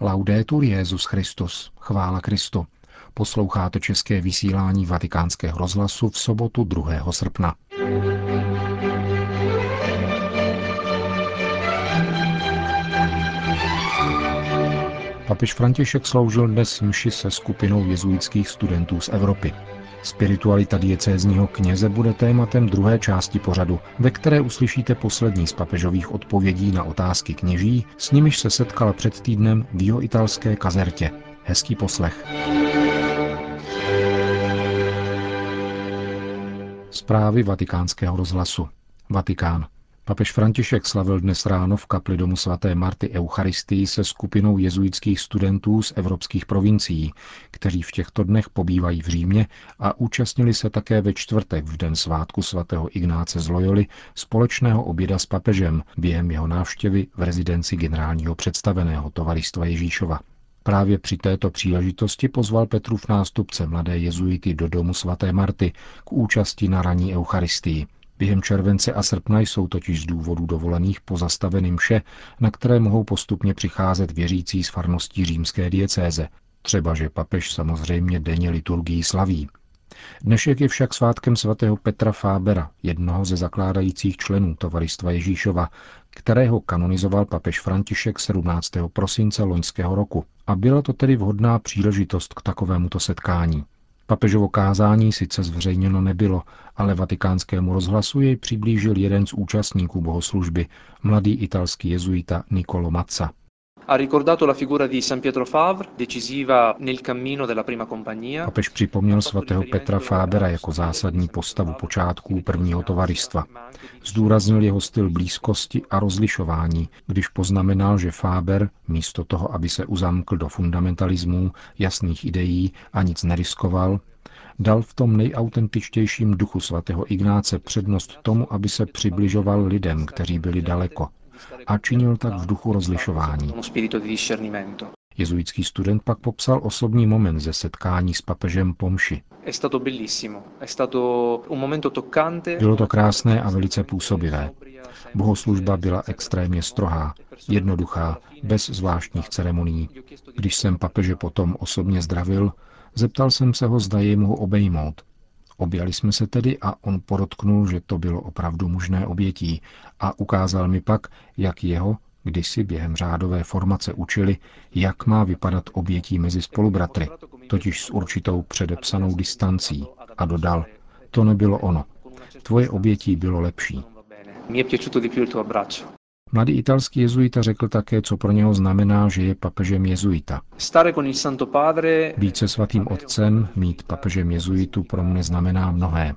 Laudetur Jezus Christus, chvála Kristu. Posloucháte české vysílání Vatikánského rozhlasu v sobotu 2. srpna. Papež František sloužil dnes mši se skupinou jezuitských studentů z Evropy. Spiritualita diecézního kněze bude tématem druhé části pořadu, ve které uslyšíte poslední z papežových odpovědí na otázky kněží, s nimiž se setkal před týdnem v jeho italské kazertě. Hezký poslech. Zprávy vatikánského rozhlasu. Vatikán. Papež František slavil dnes ráno v kapli domu svaté Marty Eucharistii se skupinou jezuitských studentů z evropských provincií, kteří v těchto dnech pobývají v Římě a účastnili se také ve čtvrtek v den svátku svatého Ignáce z Loyoli společného oběda s papežem během jeho návštěvy v rezidenci generálního představeného tovaristva Ježíšova. Právě při této příležitosti pozval Petrův nástupce mladé jezuity do domu svaté Marty k účasti na raní Eucharistii. Během července a srpna jsou totiž z důvodu dovolených pozastaveny mše, na které mohou postupně přicházet věřící z farností římské diecéze. Třeba, že papež samozřejmě denně liturgii slaví. Dnešek je však svátkem svatého Petra Fábera, jednoho ze zakládajících členů Tovaristva Ježíšova, kterého kanonizoval papež František 17. prosince loňského roku. A byla to tedy vhodná příležitost k takovémuto setkání. Papežovo kázání sice zveřejněno nebylo, ale vatikánskému rozhlasu jej přiblížil jeden z účastníků bohoslužby, mladý italský jezuita Nicolo Mazza. Ha ricordato la figura di San Pietro Favre, decisiva nel cammino della prima compagnia. Papež připomněl svatého Petra Fábera jako zásadní postavu počátků prvního tovaristva. Zdůraznil jeho styl blízkosti a rozlišování, když poznamenal, že Fáber, místo toho, aby se uzamkl do fundamentalismů, jasných ideí a nic neriskoval, dal v tom nejautentičtějším duchu svatého Ignáce přednost tomu, aby se přibližoval lidem, kteří byli daleko, a činil tak v duchu rozlišování. Jezuitský student pak popsal osobní moment ze setkání s papežem Pomši. Bylo to krásné a velice působivé. Bohoslužba byla extrémně strohá, jednoduchá, bez zvláštních ceremonií. Když jsem papeže potom osobně zdravil, zeptal jsem se ho, zda jej mohu obejmout. Objali jsme se tedy a on podotknul, že to bylo opravdu možné obětí a ukázal mi pak, jak jeho, když si během řádové formace učili, jak má vypadat obětí mezi spolubratry, totiž s určitou předepsanou distancí. A dodal, to nebylo ono. Tvoje obětí bylo lepší. Mladý italský jezuita řekl také, co pro něho znamená, že je papežem jezuita. Být se svatým otcem, mít papežem jezuitu pro mne znamená mnohé.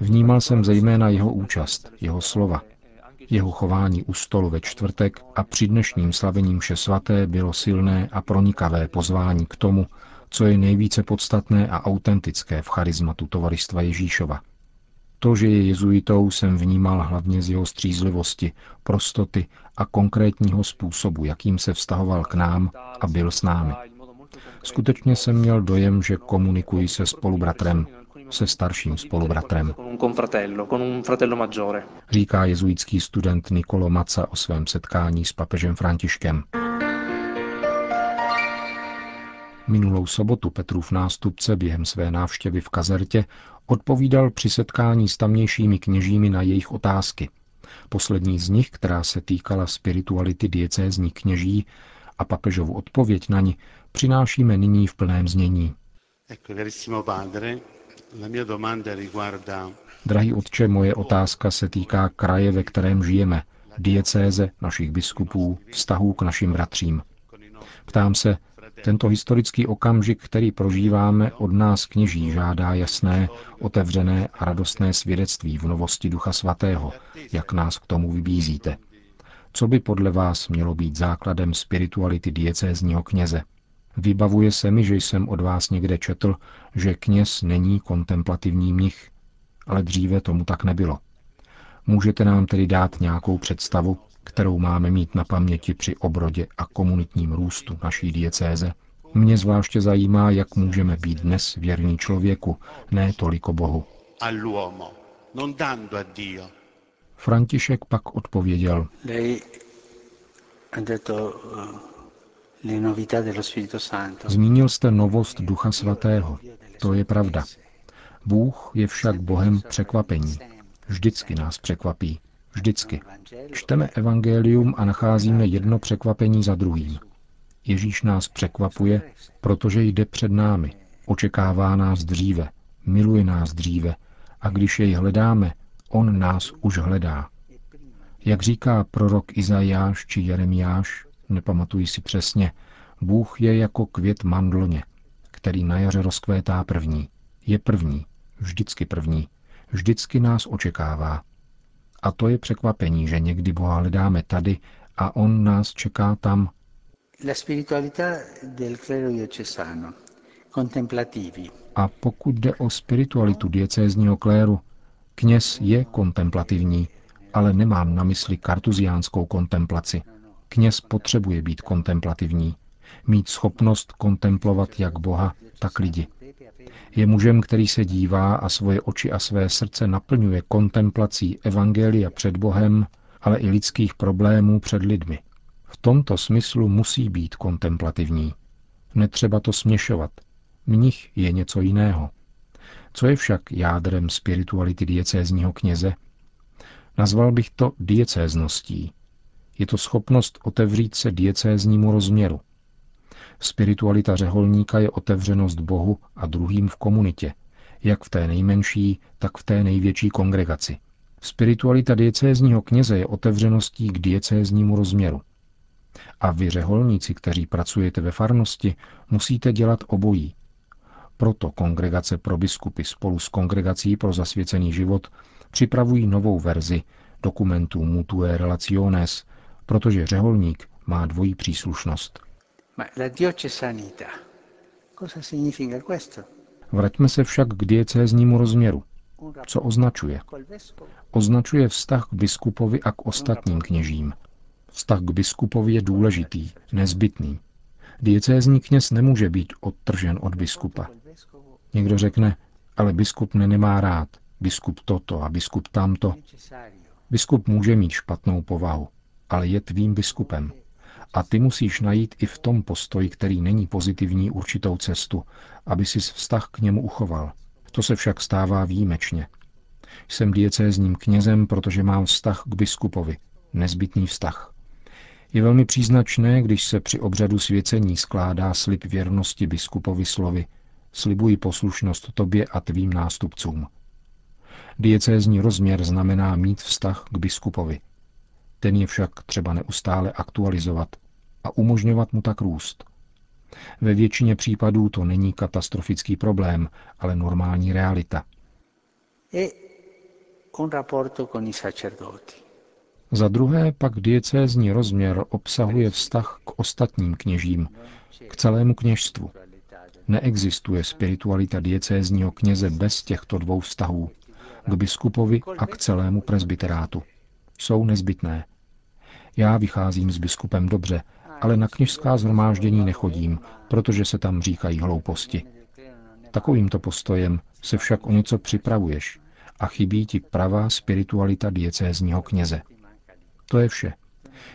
Vnímal jsem zejména jeho účast, jeho slova. Jeho chování u stolu ve čtvrtek a při dnešním slavením vše svaté bylo silné a pronikavé pozvání k tomu, co je nejvíce podstatné a autentické v charizmatu tovaristva Ježíšova. To, že je jezuitou, jsem vnímal hlavně z jeho střízlivosti, prostoty a konkrétního způsobu, jakým se vztahoval k nám a byl s námi. Skutečně jsem měl dojem, že komunikuji se spolubratrem, se starším spolubratrem. Říká jezuitský student Nikolo Maca o svém setkání s papežem Františkem. Minulou sobotu Petrův nástupce během své návštěvy v kazertě odpovídal při setkání s tamnějšími kněžími na jejich otázky. Poslední z nich, která se týkala spirituality diecézní kněží a papežovu odpověď na ní, přinášíme nyní v plném znění. Drahý otče, moje otázka se týká kraje, ve kterém žijeme, diecéze, našich biskupů, vztahů k našim bratřím. Ptám se, tento historický okamžik, který prožíváme, od nás kněží žádá jasné, otevřené a radostné svědectví v novosti Ducha Svatého, jak nás k tomu vybízíte. Co by podle vás mělo být základem spirituality diecézního kněze? Vybavuje se mi, že jsem od vás někde četl, že kněz není kontemplativní mnich, ale dříve tomu tak nebylo. Můžete nám tedy dát nějakou představu, kterou máme mít na paměti při obrodě a komunitním růstu naší diecéze? Mě zvláště zajímá, jak můžeme být dnes věrní člověku, ne toliko Bohu. František pak odpověděl. Zmínil jste novost Ducha Svatého. To je pravda. Bůh je však Bohem překvapení. Vždycky nás překvapí. Vždycky. Čteme evangelium a nacházíme jedno překvapení za druhým. Ježíš nás překvapuje, protože jde před námi, očekává nás dříve, miluje nás dříve a když jej hledáme, on nás už hledá. Jak říká prorok Izajáš či Jeremiáš, nepamatuji si přesně, Bůh je jako květ mandloně, který na jaře rozkvétá první. Je první, vždycky první, vždycky nás očekává. A to je překvapení, že někdy Boha hledáme tady a On nás čeká tam. La spiritualità del clero diocesano, contemplativi. A pokud jde o spiritualitu diecézního kléru, kněz je kontemplativní, ale nemám na mysli kartuziánskou kontemplaci. Kněz potřebuje být kontemplativní, mít schopnost kontemplovat jak Boha, tak lidi. Je mužem, který se dívá a svoje oči a své srdce naplňuje kontemplací Evangelia před Bohem, ale i lidských problémů před lidmi. V tomto smyslu musí být kontemplativní. Netřeba to směšovat. Mnich je něco jiného. Co je však jádrem spirituality diecézního kněze? Nazval bych to diecézností. Je to schopnost otevřít se diecéznímu rozměru, Spiritualita řeholníka je otevřenost Bohu a druhým v komunitě, jak v té nejmenší, tak v té největší kongregaci. Spiritualita diecézního kněze je otevřeností k diecéznímu rozměru. A vy, řeholníci, kteří pracujete ve farnosti, musíte dělat obojí. Proto kongregace pro biskupy spolu s kongregací pro zasvěcený život připravují novou verzi dokumentu Mutue Relaciones, protože řeholník má dvojí příslušnost – Ma la diocesanità, cosa significa questo? Vraťme se však k diecéznímu rozměru. Co označuje? Označuje vztah k biskupovi a k ostatním kněžím. Vztah k biskupovi je důležitý, nezbytný. Diecézní kněz nemůže být odtržen od biskupa. Někdo řekne, ale biskup mě nemá rád, biskup toto a biskup tamto. Biskup může mít špatnou povahu, ale je tvým biskupem. A ty musíš najít i v tom postoji, který není pozitivní, určitou cestu, aby si vztah k němu uchoval. To se však stává výjimečně. Jsem diecézním knězem, protože mám vztah k biskupovi. Nezbytný vztah. Je velmi příznačné, když se při obřadu svěcení skládá slib věrnosti biskupovi slovy Slibuji poslušnost tobě a tvým nástupcům. Diecézní rozměr znamená mít vztah k biskupovi. Ten je však třeba neustále aktualizovat a umožňovat mu tak růst. Ve většině případů to není katastrofický problém, ale normální realita. E Za druhé pak diecézní rozměr obsahuje vztah k ostatním kněžím, k celému kněžstvu. Neexistuje spiritualita diecézního kněze bez těchto dvou vztahů, k biskupovi a k celému presbyterátu jsou nezbytné. Já vycházím s biskupem dobře, ale na kněžská zhromáždění nechodím, protože se tam říkají hlouposti. Takovýmto postojem se však o něco připravuješ a chybí ti pravá spiritualita diecézního kněze. To je vše.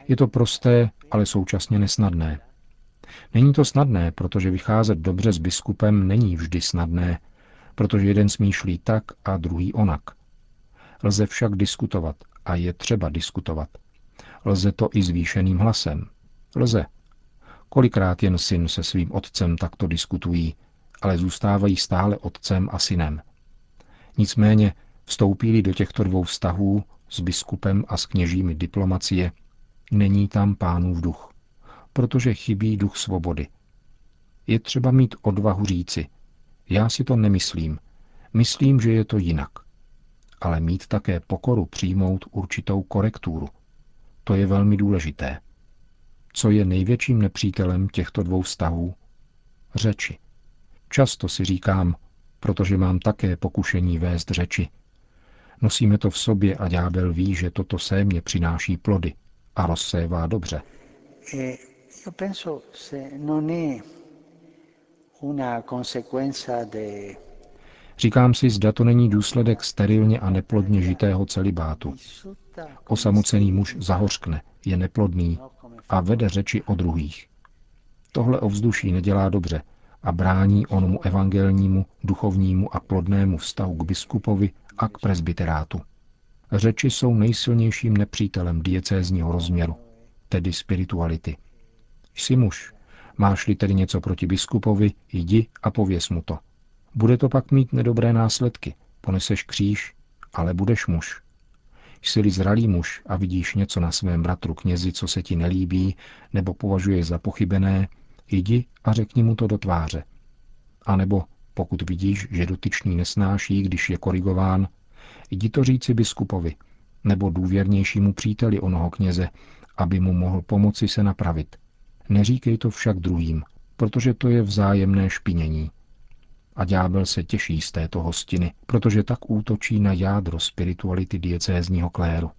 Je to prosté, ale současně nesnadné. Není to snadné, protože vycházet dobře s biskupem není vždy snadné, protože jeden smýšlí tak a druhý onak. Lze však diskutovat a je třeba diskutovat. Lze to i zvýšeným hlasem. Lze. Kolikrát jen syn se svým otcem takto diskutují, ale zůstávají stále otcem a synem. Nicméně vstoupí do těchto dvou vztahů s biskupem a s kněžími diplomacie, není tam pánův duch, protože chybí duch svobody. Je třeba mít odvahu říci, já si to nemyslím, myslím, že je to jinak ale mít také pokoru přijmout určitou korekturu. To je velmi důležité. Co je největším nepřítelem těchto dvou vztahů? Řeči. Často si říkám, protože mám také pokušení vést řeči. Nosíme to v sobě a ďábel ví, že toto sémě přináší plody a rozsévá dobře. E Říkám si, zda to není důsledek sterilně a neplodně žitého celibátu. Osamocený muž zahořkne, je neplodný a vede řeči o druhých. Tohle ovzduší nedělá dobře a brání onomu evangelnímu, duchovnímu a plodnému vztahu k biskupovi a k presbyterátu. Řeči jsou nejsilnějším nepřítelem diecézního rozměru, tedy spirituality. Jsi muž, máš-li tedy něco proti biskupovi, jdi a pověs mu to. Bude to pak mít nedobré následky, poneseš kříž, ale budeš muž. Jsi-li zralý muž a vidíš něco na svém bratru knězi, co se ti nelíbí, nebo považuješ za pochybené, jdi a řekni mu to do tváře. A nebo pokud vidíš, že dotyčný nesnáší, když je korigován, jdi to říci biskupovi, nebo důvěrnějšímu příteli onoho kněze, aby mu mohl pomoci se napravit. Neříkej to však druhým, protože to je vzájemné špinění. A ďábel se těší z této hostiny, protože tak útočí na jádro spirituality diecézního kléru.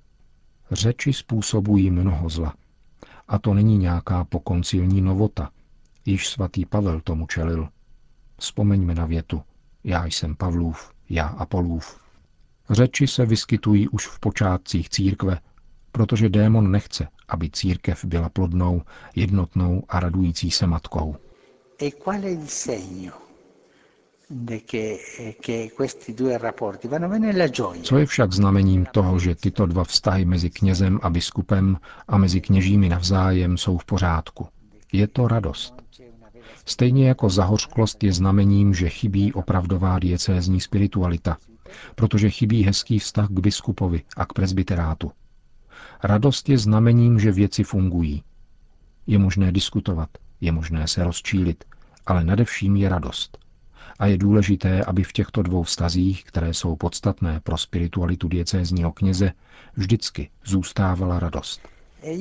Řeči způsobují mnoho zla. A to není nějaká pokoncilní novota. Již svatý Pavel tomu čelil. Vzpomeňme na větu. Já jsem Pavlův, já Apolův. Řeči se vyskytují už v počátcích církve, protože démon nechce, aby církev byla plodnou, jednotnou a radující se matkou. E qual è il segno co je však znamením toho, že tyto dva vztahy mezi knězem a biskupem a mezi kněžími navzájem jsou v pořádku? Je to radost. Stejně jako zahořklost je znamením, že chybí opravdová diecézní spiritualita, protože chybí hezký vztah k biskupovi a k presbyterátu. Radost je znamením, že věci fungují. Je možné diskutovat, je možné se rozčílit, ale nadevším je radost. A je důležité, aby v těchto dvou vztazích, které jsou podstatné pro spiritualitu diecézního kněze, vždycky zůstávala radost. E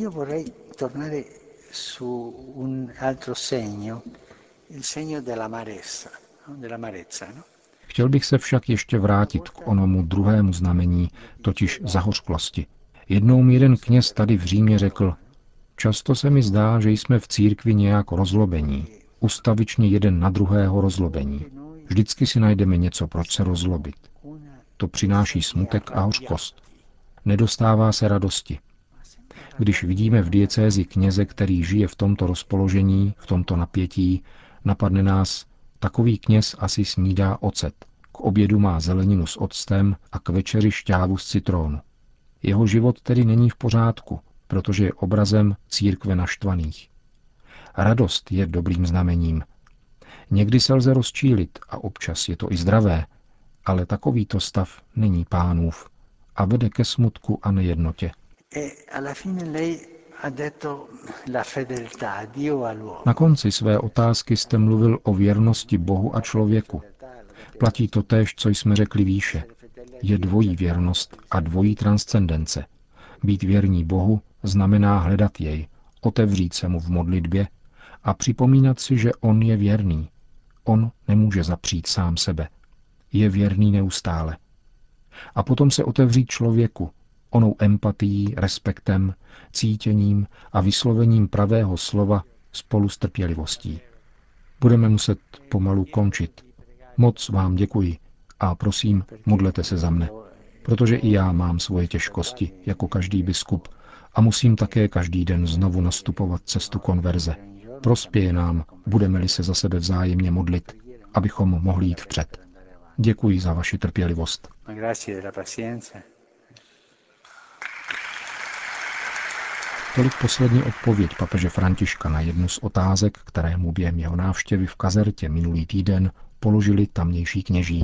no? Chtěl bych se však ještě vrátit k onomu druhému znamení, totiž zahořklosti. Jednou mi jeden kněz tady v Římě řekl, často se mi zdá, že jsme v církvi nějak rozlobení, ustavičně jeden na druhého rozlobení. Vždycky si najdeme něco, proč se rozlobit. To přináší smutek a hořkost. Nedostává se radosti. Když vidíme v diecézi kněze, který žije v tomto rozpoložení, v tomto napětí, napadne nás, takový kněz asi snídá ocet. K obědu má zeleninu s octem a k večeři šťávu z citrónu. Jeho život tedy není v pořádku, protože je obrazem církve naštvaných. Radost je dobrým znamením, Někdy se lze rozčílit a občas je to i zdravé, ale takovýto stav není pánův a vede ke smutku a nejednotě. E Na konci své otázky jste mluvil o věrnosti Bohu a člověku. Platí to též, co jsme řekli výše. Je dvojí věrnost a dvojí transcendence. Být věrní Bohu znamená hledat jej, otevřít se mu v modlitbě a připomínat si, že on je věrný, On nemůže zapřít sám sebe. Je věrný neustále. A potom se otevřít člověku, onou empatií, respektem, cítěním a vyslovením pravého slova spolu s trpělivostí. Budeme muset pomalu končit. Moc vám děkuji a prosím, modlete se za mne, protože i já mám svoje těžkosti, jako každý biskup, a musím také každý den znovu nastupovat cestu konverze. Prospěje nám, budeme-li se za sebe vzájemně modlit, abychom mohli jít vpřed. Děkuji za vaši trpělivost. Tolik poslední odpověď papeže Františka na jednu z otázek, které mu během jeho návštěvy v kazertě minulý týden položili tamnější kněží.